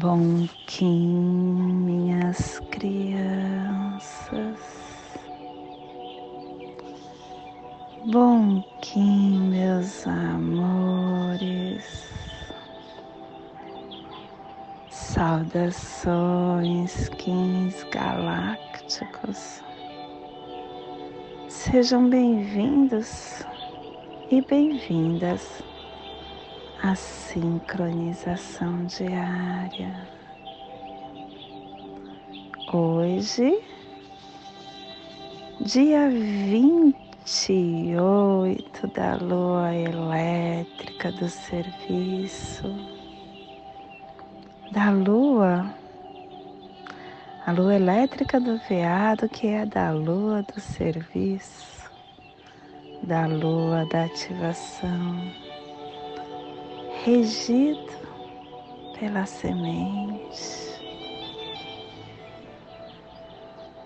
Bom Kim, minhas crianças. Bom Kim, meus amores. Saudações, Kins galácticos. Sejam bem-vindos e bem-vindas a sincronização diária. Hoje, dia 28 da lua elétrica do serviço, da lua, a lua elétrica do veado, que é da lua do serviço, da lua da ativação regido pela semente.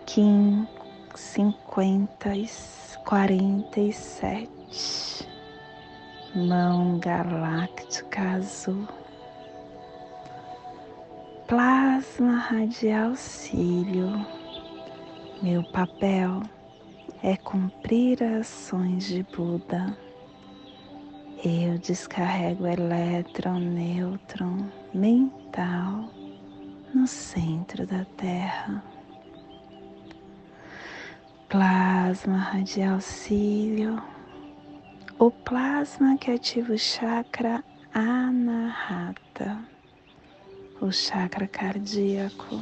Kim cinquenta e quarenta e sete, mão galáctica azul, plasma radial cílio. Meu papel é cumprir ações de Buda eu descarrego elétron, nêutron mental no centro da Terra. Plasma radial cílio, o plasma que ativa o chakra anahata, o chakra cardíaco.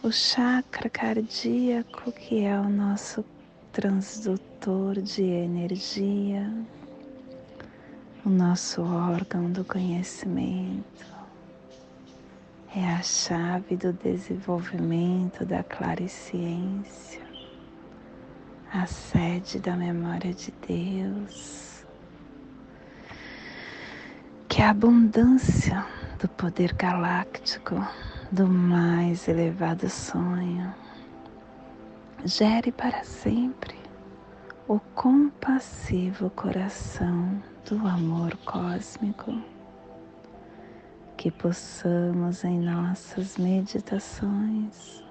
O chakra cardíaco que é o nosso transdutor de energia, o nosso órgão do conhecimento, é a chave do desenvolvimento da clareciência, a sede da memória de Deus, que a abundância do poder galáctico do mais elevado sonho gere para sempre o compassivo coração do amor cósmico. Que possamos em nossas meditações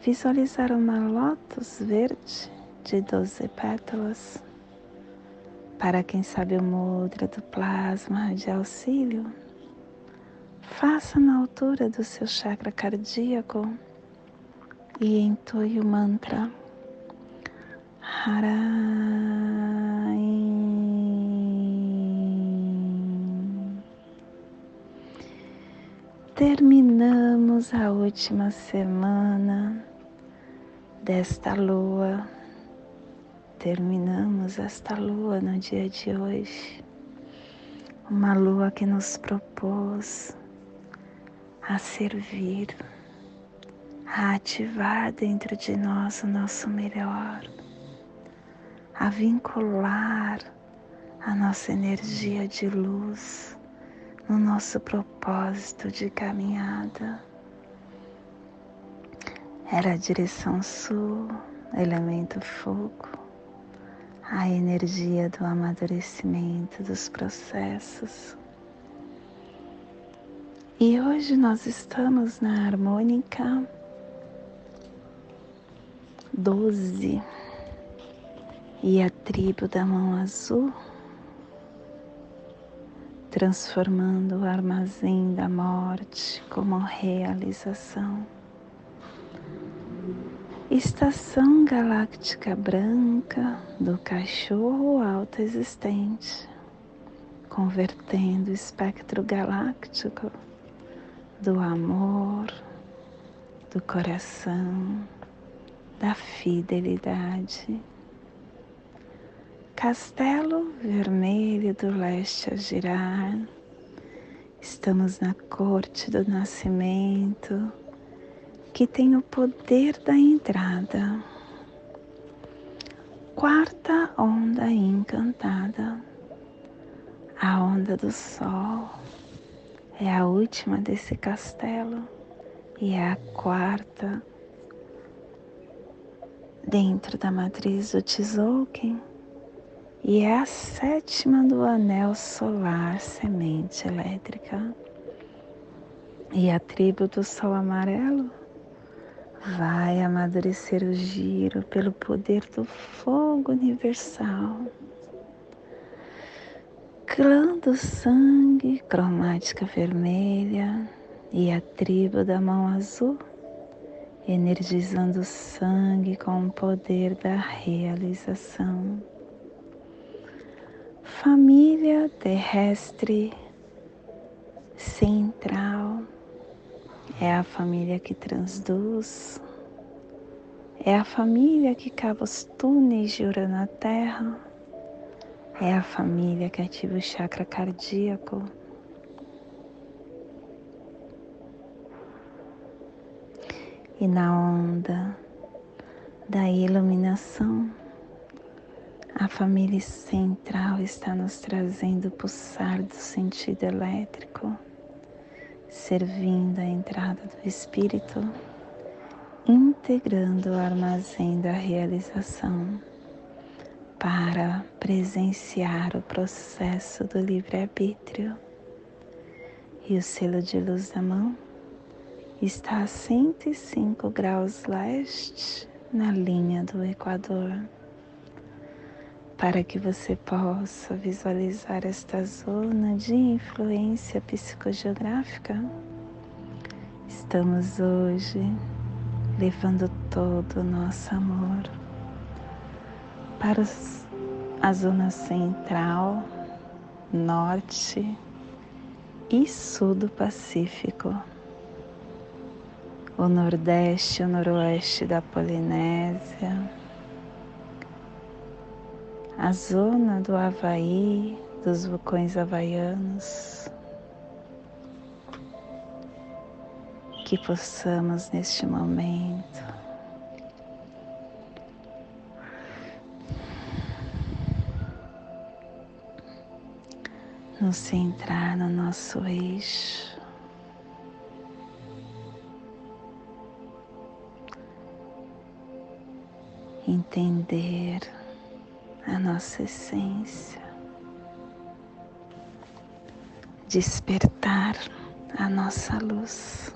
visualizar uma lótus verde de doze pétalas. Para quem sabe o mudra do plasma de auxílio, faça na altura do seu chakra cardíaco e entoie o mantra Harai. Terminamos a última semana desta lua. Terminamos esta lua no dia de hoje. Uma lua que nos propôs a servir a ativar dentro de nós o nosso melhor, a vincular a nossa energia de luz no nosso propósito de caminhada. Era a direção sul, elemento fogo, a energia do amadurecimento dos processos. E hoje nós estamos na harmônica doze e a tribo da mão azul, transformando o armazém da morte como realização. Estação galáctica branca do cachorro alto existente, convertendo o espectro galáctico do amor, do coração da fidelidade. Castelo vermelho do leste a girar, estamos na corte do nascimento, que tem o poder da entrada. Quarta onda encantada, a onda do sol, é a última desse castelo e é a quarta. Dentro da matriz do Tzolk'in e é a sétima do anel solar semente elétrica. E a tribo do sol amarelo vai amadurecer o giro pelo poder do fogo universal. Clã do sangue, cromática vermelha e a tribo da mão azul, energizando o sangue com o poder da realização. Família terrestre central é a família que transduz, é a família que cava os túneis de Urano na Terra, é a família que ativa o chakra cardíaco. E na onda da iluminação, a família central está nos trazendo o pulsar do sentido elétrico servindo a entrada do Espírito, integrando o armazém da realização para presenciar o processo do livre-arbítrio. E o selo de luz da mão está a 105 graus leste na linha do Equador. Para que você possa visualizar esta zona de influência psicogeográfica, estamos hoje levando todo o nosso amor para a zona central, norte e sul do Pacífico, o nordeste e o noroeste da Polinésia a zona do Havaí, dos vulcões havaianos, que possamos neste momento nos centrar no nosso eixo. Entender a nossa essência, despertar a nossa luz.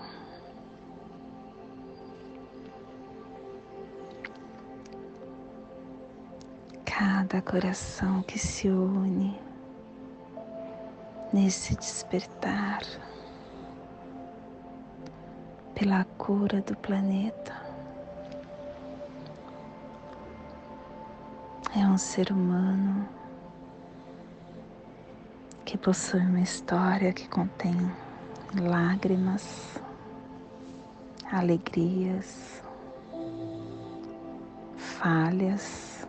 Cada coração que se une nesse despertar pela cura do planeta é um ser humano que possui uma história que contém lágrimas, alegrias, falhas,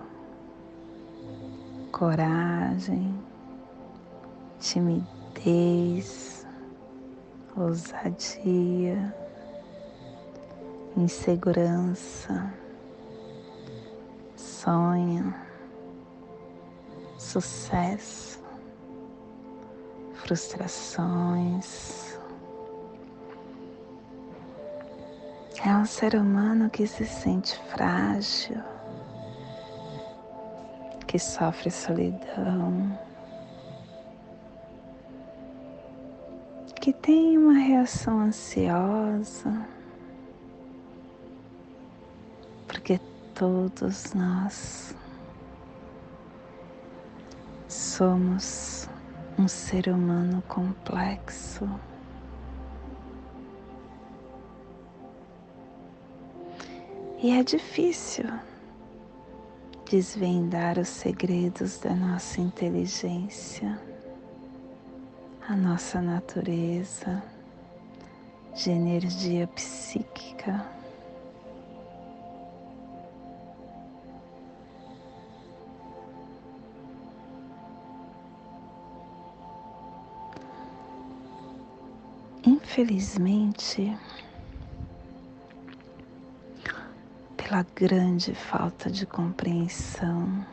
coragem, timidez, ousadia, insegurança, sonho sucesso, frustrações. É um ser humano que se sente frágil, que sofre solidão, que tem uma reação ansiosa, porque todos nós somos um ser humano complexo. E é difícil desvendar os segredos da nossa inteligência, a nossa natureza de energia psíquica. Infelizmente, pela grande falta de compreensão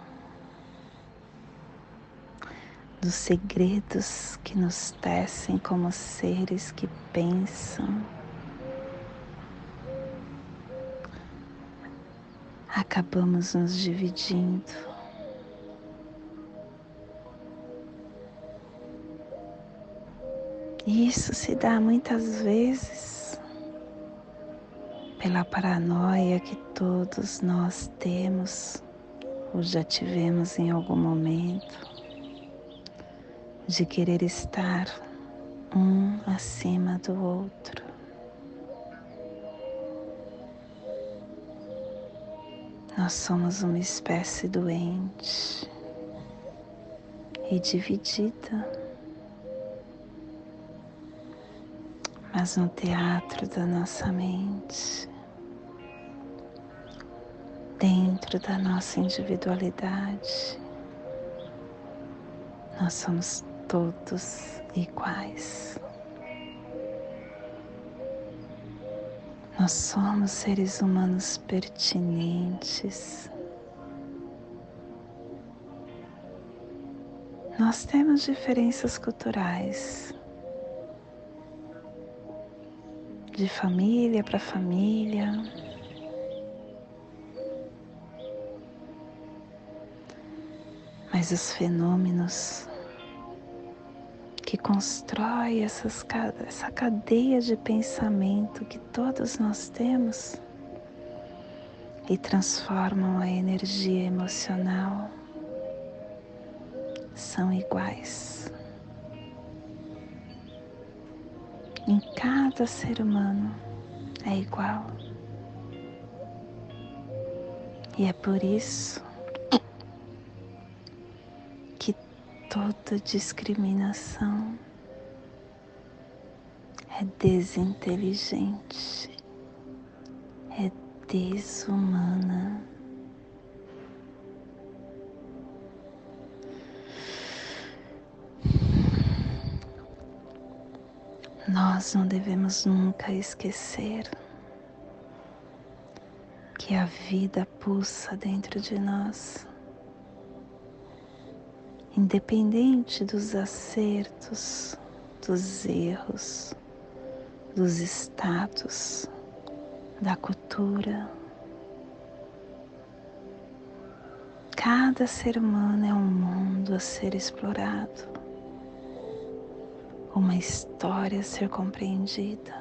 dos segredos que nos tecem como seres que pensam, acabamos nos dividindo isso se dá muitas vezes pela paranoia que todos nós temos ou já tivemos em algum momento de querer estar um acima do outro. Nós somos uma espécie doente e dividida, mas no teatro da nossa mente, dentro da nossa individualidade, nós somos todos iguais. Nós somos seres humanos pertinentes. Nós temos diferenças culturais, de família para família. Mas os fenômenos que constrói essas, essa cadeia de pensamento que todos nós temos e transformam a energia emocional são iguais. Em cada ser humano é igual. E é por isso toda discriminação é desinteligente, é desumana. Nós não devemos nunca esquecer que a vida pulsa dentro de nós independente dos acertos, dos erros, dos status, da cultura. Cada ser humano é um mundo a ser explorado, uma história a ser compreendida,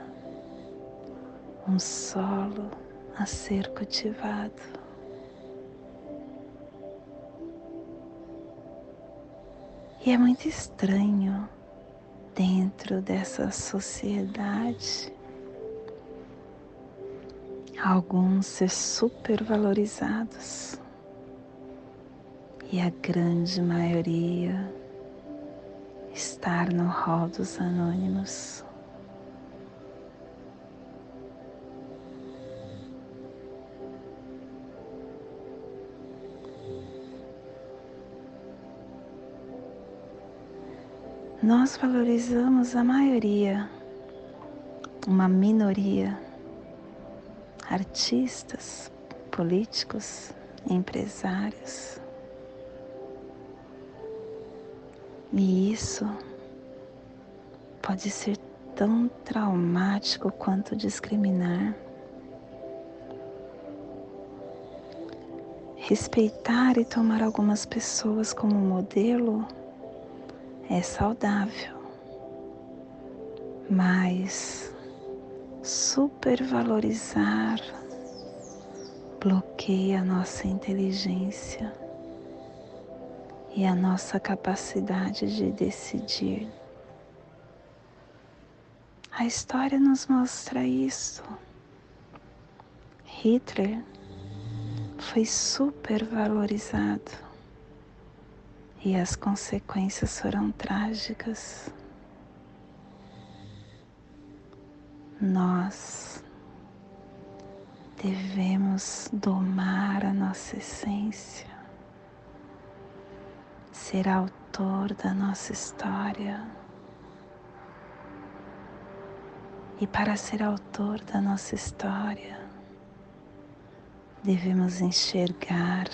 um solo a ser cultivado. E é muito estranho dentro dessa sociedade alguns ser supervalorizados e a grande maioria estar no rol dos anônimos. Nós valorizamos a maioria, uma minoria, artistas, políticos, empresários. E isso pode ser tão traumático quanto discriminar. Respeitar e tomar algumas pessoas como modelo é saudável, mas supervalorizar bloqueia nossa inteligência e a nossa capacidade de decidir. A história nos mostra isso. Hitler foi supervalorizado e as consequências foram trágicas. Nós devemos domar a nossa essência, ser autor da nossa história. E para ser autor da nossa história, devemos enxergar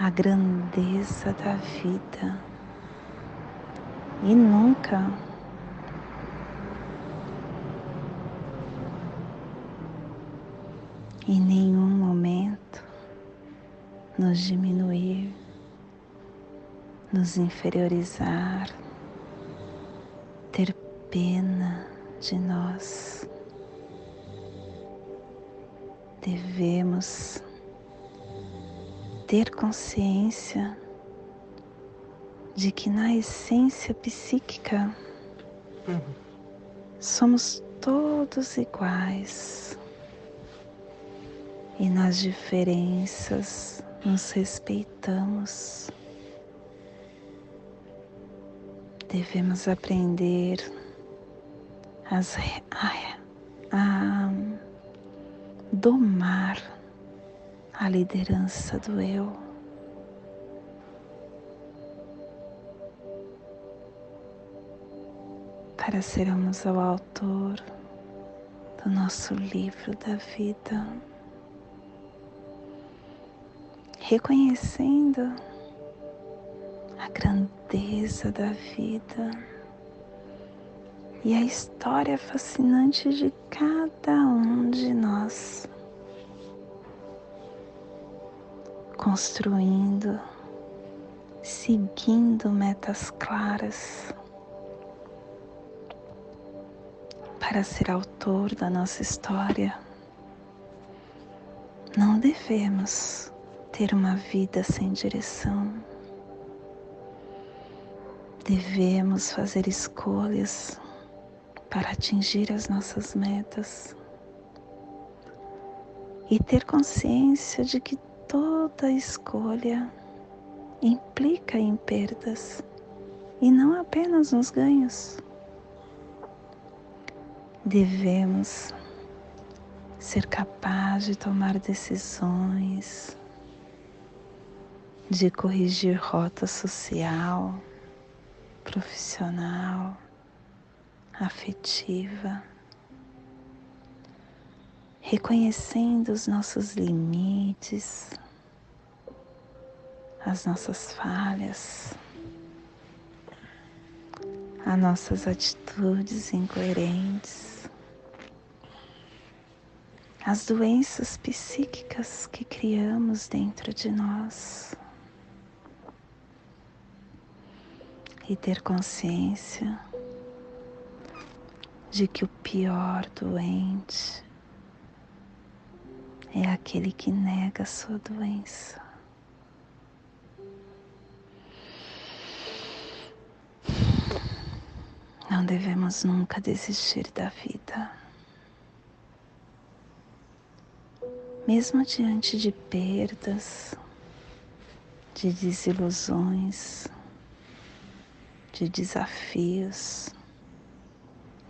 a grandeza da vida e nunca em nenhum momento nos diminuir, nos inferiorizar, ter pena de nós. Devemos ter consciência de que na essência psíquica somos todos iguais e nas diferenças nos respeitamos. Devemos aprender as, a, a domar a liderança do eu. Para sermos o autor do nosso livro da vida, reconhecendo a grandeza da vida e a história fascinante de cada um de nós. construindo, seguindo metas claras para ser autor da nossa história. Não devemos ter uma vida sem direção. Devemos fazer escolhas para atingir as nossas metas e ter consciência de que toda escolha implica em perdas e não apenas nos ganhos. Devemos ser capazes de tomar decisões, de corrigir rota social, profissional, afetiva reconhecendo os nossos limites, as nossas falhas, as nossas atitudes incoerentes, as doenças psíquicas que criamos dentro de nós. E ter consciência de que o pior doente é aquele que nega a sua doença. Não devemos nunca desistir da vida. Mesmo diante de perdas, de desilusões, de desafios,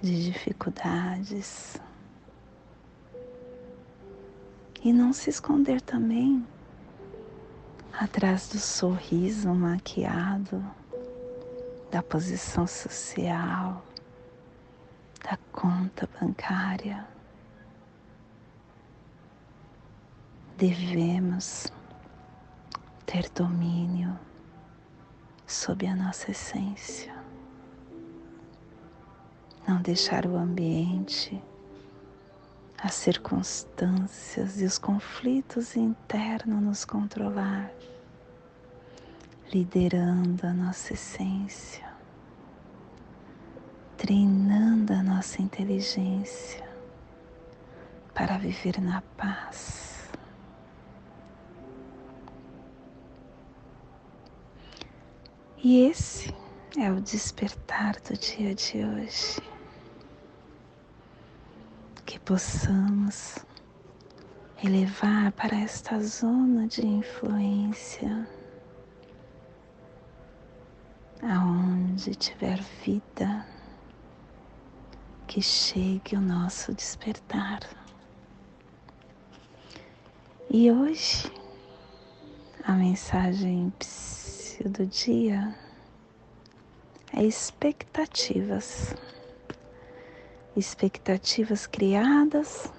de dificuldades e não se esconder também atrás do sorriso maquiado, da posição social, da conta bancária. Devemos ter domínio sobre a nossa essência, não deixar o ambiente as circunstâncias e os conflitos internos nos controlar, liderando a nossa essência, treinando a nossa inteligência para viver na paz. E esse é o despertar do dia de hoje que possamos elevar para esta zona de influência, aonde tiver vida, que chegue o nosso despertar. E hoje, a mensagem do dia é expectativas expectativas criadas,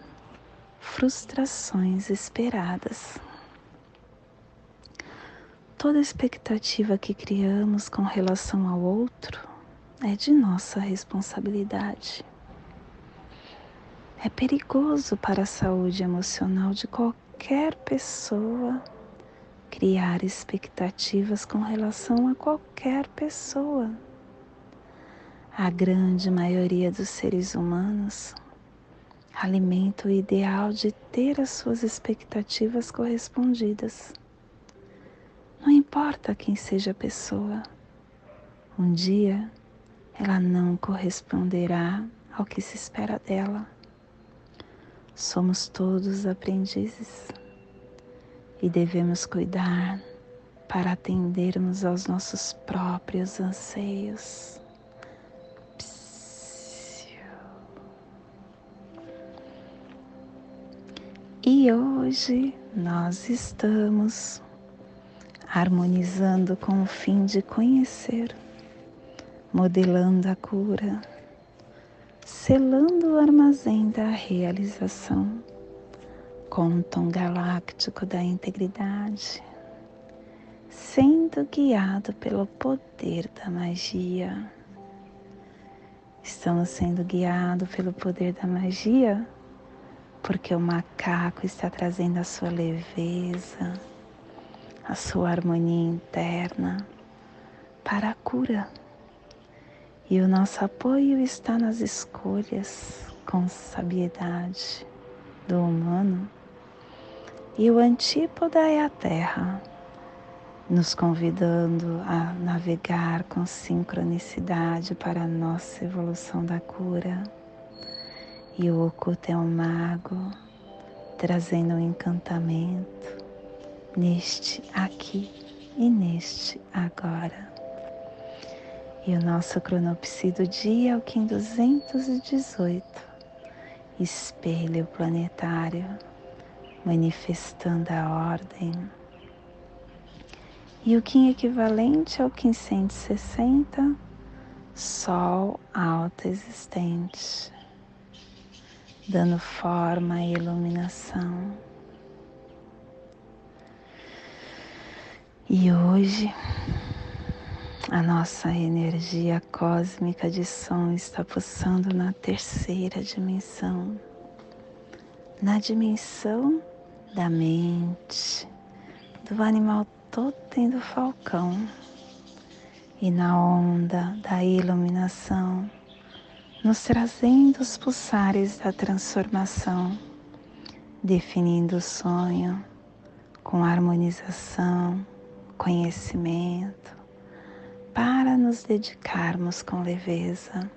frustrações esperadas. Toda expectativa que criamos com relação ao outro é de nossa responsabilidade. É perigoso para a saúde emocional de qualquer pessoa criar expectativas com relação a qualquer pessoa a grande maioria dos seres humanos alimenta o ideal de ter as suas expectativas correspondidas. Não importa quem seja a pessoa, um dia ela não corresponderá ao que se espera dela. Somos todos aprendizes e devemos cuidar para atendermos aos nossos próprios anseios. E hoje nós estamos harmonizando com o fim de conhecer, modelando a cura, selando o armazém da realização tom galáctico da integridade, sendo guiado pelo poder da magia. Estamos sendo guiados pelo poder da magia porque o macaco está trazendo a sua leveza, a sua harmonia interna para a cura. E o nosso apoio está nas escolhas com sabiedade do humano. E o antípoda é a terra, nos convidando a navegar com sincronicidade para a nossa evolução da cura e o oculto é um mago trazendo um encantamento neste aqui e neste agora. E o nosso cronopsi do dia é o Kim 218, espelho planetário, manifestando a ordem. E o Kim equivalente ao Kim 160, Sol alto existente dando forma e iluminação. E hoje a nossa energia cósmica de som está pulsando na terceira dimensão, na dimensão da mente, do animal totem do falcão e na onda da iluminação nos trazendo os pulsares da transformação, definindo o sonho com harmonização, conhecimento, para nos dedicarmos com leveza.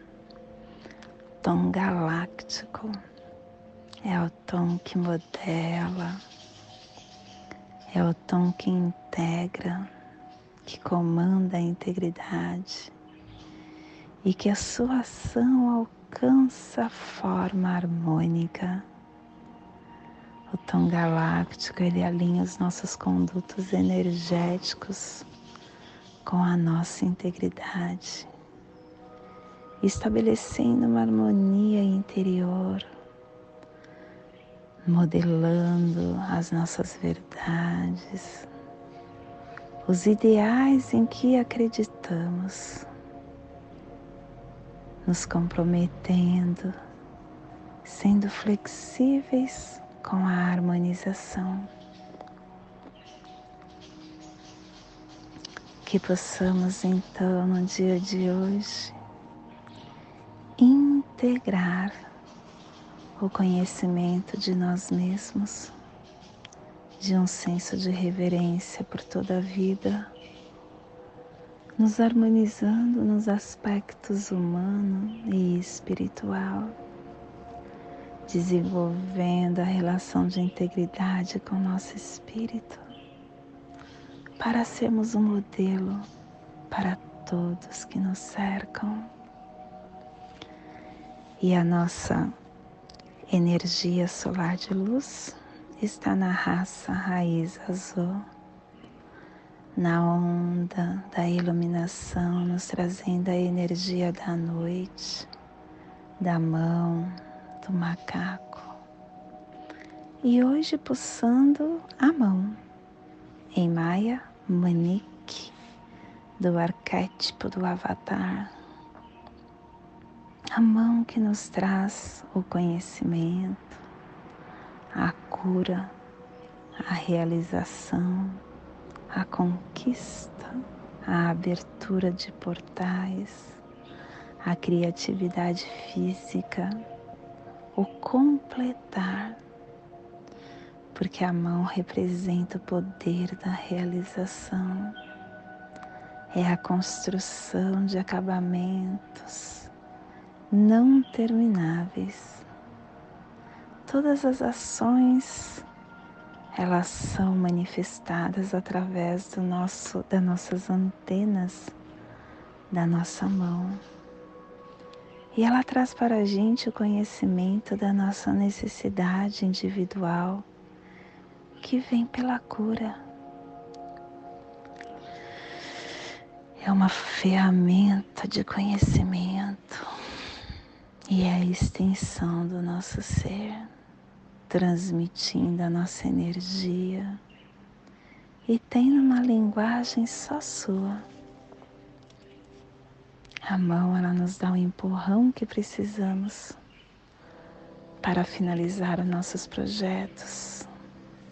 Tom galáctico é o tom que modela, é o tom que integra, que comanda a integridade e que a sua ação alcança a forma harmônica. O tom galáctico ele alinha os nossos condutos energéticos com a nossa integridade, estabelecendo uma harmonia interior, modelando as nossas verdades, os ideais em que acreditamos nos comprometendo, sendo flexíveis com a harmonização. Que possamos então no dia de hoje integrar o conhecimento de nós mesmos, de um senso de reverência por toda a vida nos harmonizando nos aspectos humano e espiritual, desenvolvendo a relação de integridade com nosso espírito, para sermos um modelo para todos que nos cercam. E a nossa energia solar de luz está na raça raiz azul na onda da iluminação, nos trazendo a energia da noite, da mão, do macaco. E hoje pulsando a mão em Maia Manique, do arquétipo do Avatar. A mão que nos traz o conhecimento, a cura, a realização a conquista, a abertura de portais, a criatividade física, o completar, porque a mão representa o poder da realização, é a construção de acabamentos não termináveis. Todas as ações elas são manifestadas através do nosso, das nossas antenas da nossa mão. E ela traz para a gente o conhecimento da nossa necessidade individual que vem pela cura. É uma ferramenta de conhecimento e a extensão do nosso ser, transmitindo a nossa energia e tem uma linguagem só sua. A mão ela nos dá o empurrão que precisamos para finalizar os nossos projetos,